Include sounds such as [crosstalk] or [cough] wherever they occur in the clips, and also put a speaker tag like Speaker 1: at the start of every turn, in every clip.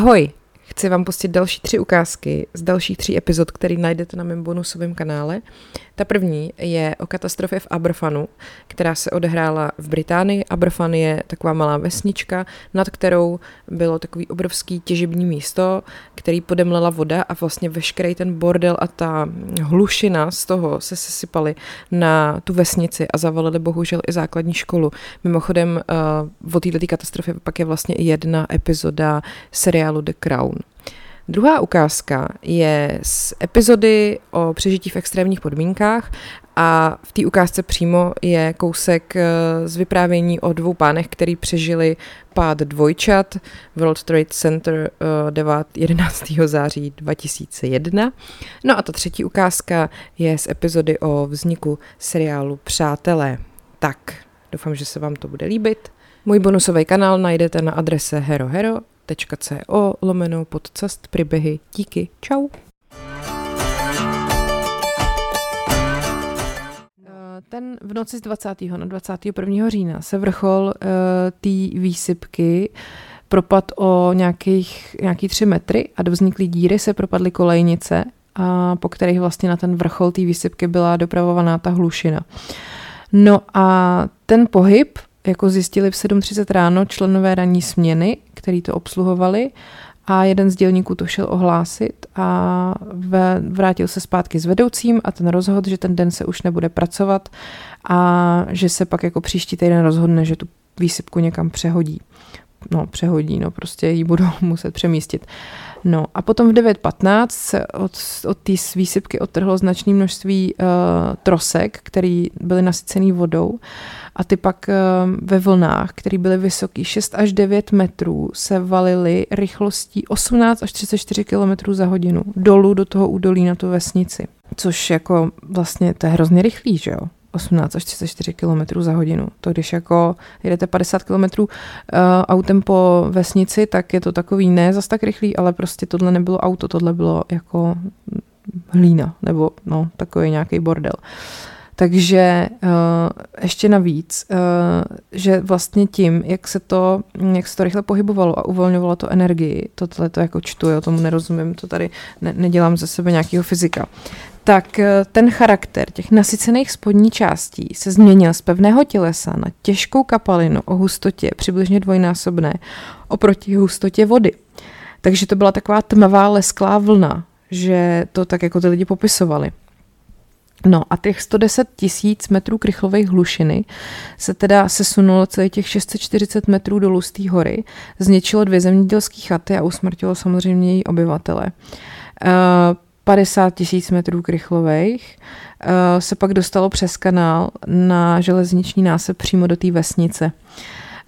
Speaker 1: Ahoj, chci vám pustit další tři ukázky z dalších tří epizod, které najdete na mém bonusovém kanále. Ta první je o katastrofě v Aberfanu, která se odehrála v Británii. Aberfan je taková malá vesnička, nad kterou bylo takový obrovský těžební místo, který podemlela voda a vlastně veškerý ten bordel a ta hlušina z toho se sesypaly na tu vesnici a zavalili bohužel i základní školu. Mimochodem uh, o této katastrofě pak je vlastně i jedna epizoda seriálu The Crown. Druhá ukázka je z epizody o přežití v extrémních podmínkách a v té ukázce přímo je kousek eh, z vyprávění o dvou pánech, který přežili pád dvojčat World Trade Center 9, eh, 11. září 2001. No a ta třetí ukázka je z epizody o vzniku seriálu Přátelé. Tak, doufám, že se vám to bude líbit. Můj bonusový kanál najdete na adrese herohero www.co lomeno podcast příběhy. Díky, čau. Eh, ten v noci z 20. na 21. října se vrchol uh, té výsypky propad o nějakých, nějaký tři metry a do vzniklý díry se propadly kolejnice, a po kterých vlastně na ten vrchol té výsypky byla dopravovaná ta hlušina. No a ten pohyb jako zjistili v 7.30 ráno členové ranní směny, který to obsluhovali a jeden z dělníků to šel ohlásit a vrátil se zpátky s vedoucím a ten rozhodl, že ten den se už nebude pracovat a že se pak jako příští týden rozhodne, že tu výsypku někam přehodí. No, přehodí, no, prostě ji budou [laughs] muset přemístit. No a potom v 9.15 se od, od té výsypky odtrhlo značné množství uh, trosek, které byly nasycené vodou a ty pak uh, ve vlnách, které byly vysoké 6 až 9 metrů, se valily rychlostí 18 až 34 km za hodinu dolů do toho údolí na tu vesnici. Což jako vlastně to je hrozně rychlý, že jo? 18 až 34 km za hodinu. To když jako jedete 50 km uh, autem po vesnici, tak je to takový ne zas tak rychlý, ale prostě tohle nebylo auto, tohle bylo jako hlína, nebo no, takový nějaký bordel. Takže uh, ještě navíc, uh, že vlastně tím, jak se, to, jak se to rychle pohybovalo a uvolňovalo to energii, tohle to jako čtu, já tomu nerozumím, to tady ne, nedělám ze sebe nějakého fyzika, tak eh, ten charakter těch nasycených spodní částí se změnil z pevného tělesa na těžkou kapalinu o hustotě přibližně dvojnásobné oproti hustotě vody. Takže to byla taková tmavá lesklá vlna, že to tak jako ty lidi popisovali. No a těch 110 tisíc metrů krychlových hlušiny se teda sesunulo celých těch 640 metrů dolů z té hory, zničilo dvě zemědělské chaty a usmrtilo samozřejmě její obyvatele. Uh, 50 tisíc metrů krychlových, eh, se pak dostalo přes kanál na železniční násep přímo do té vesnice.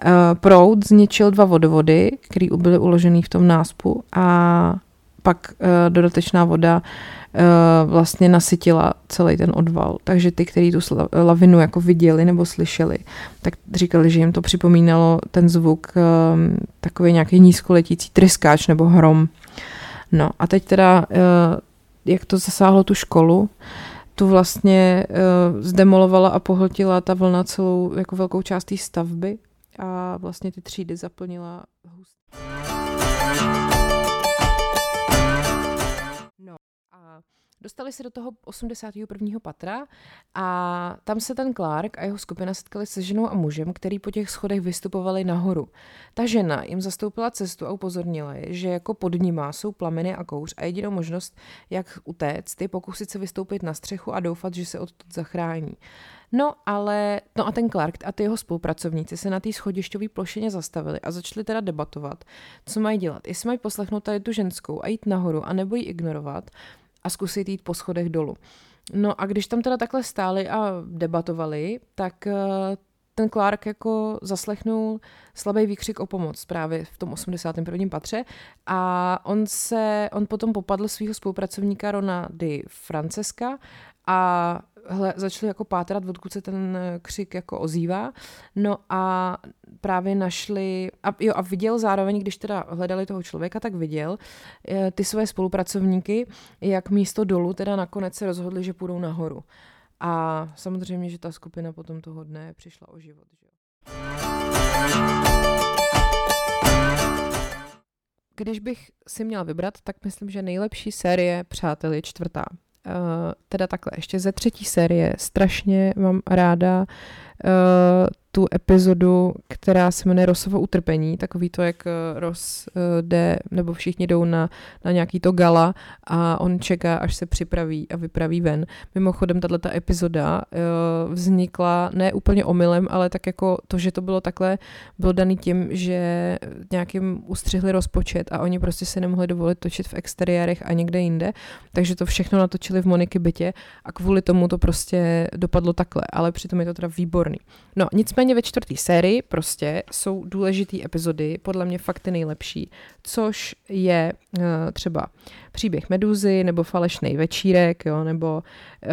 Speaker 1: Eh, proud zničil dva vodovody, které byly uložené v tom náspu a pak eh, dodatečná voda vlastně nasytila celý ten odval. Takže ty, kteří tu lavinu jako viděli nebo slyšeli, tak říkali, že jim to připomínalo ten zvuk takový nějaký nízkoletící tryskáč nebo hrom. No a teď teda jak to zasáhlo tu školu, tu vlastně uh, zdemolovala a pohltila ta vlna celou jako velkou část té stavby a vlastně ty třídy zaplnila hustě. No a Dostali se do toho 81. patra a tam se ten Clark a jeho skupina setkali se ženou a mužem, který po těch schodech vystupovali nahoru. Ta žena jim zastoupila cestu a upozornila je, že jako pod nima jsou plameny a kouř a jedinou možnost, jak utéct, je pokusit se vystoupit na střechu a doufat, že se odtud zachrání. No ale, no a ten Clark a ty jeho spolupracovníci se na té schodišťové plošině zastavili a začali teda debatovat, co mají dělat. Jestli mají poslechnout tady tu ženskou a jít nahoru a nebo ji ignorovat, a zkusit jít po schodech dolů. No a když tam teda takhle stáli a debatovali, tak eh, ten Clark jako zaslechnul slabý výkřik o pomoc právě v tom 81. patře a on se, on potom popadl svého spolupracovníka Rona Di Francesca a hle, začali jako pátrat, odkud se ten křik jako ozývá. No a právě našli, a, jo, a viděl zároveň, když teda hledali toho člověka, tak viděl eh, ty své spolupracovníky, jak místo dolů teda nakonec se rozhodli, že půjdou nahoru. A samozřejmě, že ta skupina potom toho dne přišla o život. Že? když bych si měla vybrat, tak myslím, že nejlepší série Přátel je čtvrtá. Uh, teda takhle, ještě ze třetí série strašně mám ráda uh, tu epizodu, která se jmenuje Rosovo utrpení, takový to, jak eh, Ros eh, jde, nebo všichni jdou na, na nějaký to gala a on čeká, až se připraví a vypraví ven. Mimochodem, tato epizoda eh, vznikla ne úplně omylem, ale tak jako to, že to bylo takhle, bylo daný tím, že nějakým ustřihli rozpočet a oni prostě se nemohli dovolit točit v exteriérech a někde jinde, takže to všechno natočili v Moniky bytě a kvůli tomu to prostě dopadlo takhle, ale přitom je to teda výborný. No, nicméně Nicméně ve čtvrté sérii prostě jsou důležité epizody, podle mě fakt ty nejlepší, což je uh, třeba příběh Meduzy nebo falešný večírek, jo, nebo uh,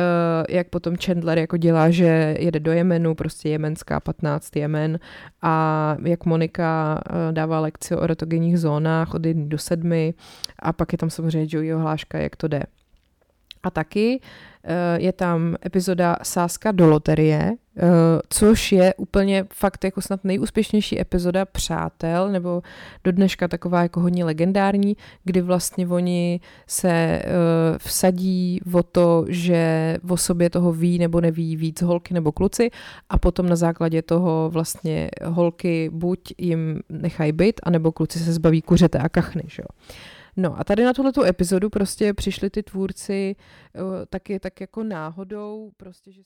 Speaker 1: jak potom Chandler jako dělá, že jede do Jemenu, prostě jemenská 15 Jemen a jak Monika uh, dává lekci o erotogenních zónách od 1 do 7 a pak je tam samozřejmě Joeyho hláška, jak to jde. A taky uh, je tam epizoda Sáska do loterie, uh, což je úplně fakt jako snad nejúspěšnější epizoda Přátel, nebo do dneška taková jako hodně legendární, kdy vlastně oni se uh, vsadí o to, že o sobě toho ví nebo neví víc holky nebo kluci a potom na základě toho vlastně holky buď jim nechají byt, anebo kluci se zbaví kuřete a kachny, že jo. No a tady na tuhle epizodu prostě přišli ty tvůrci uh, taky tak jako náhodou, prostě, že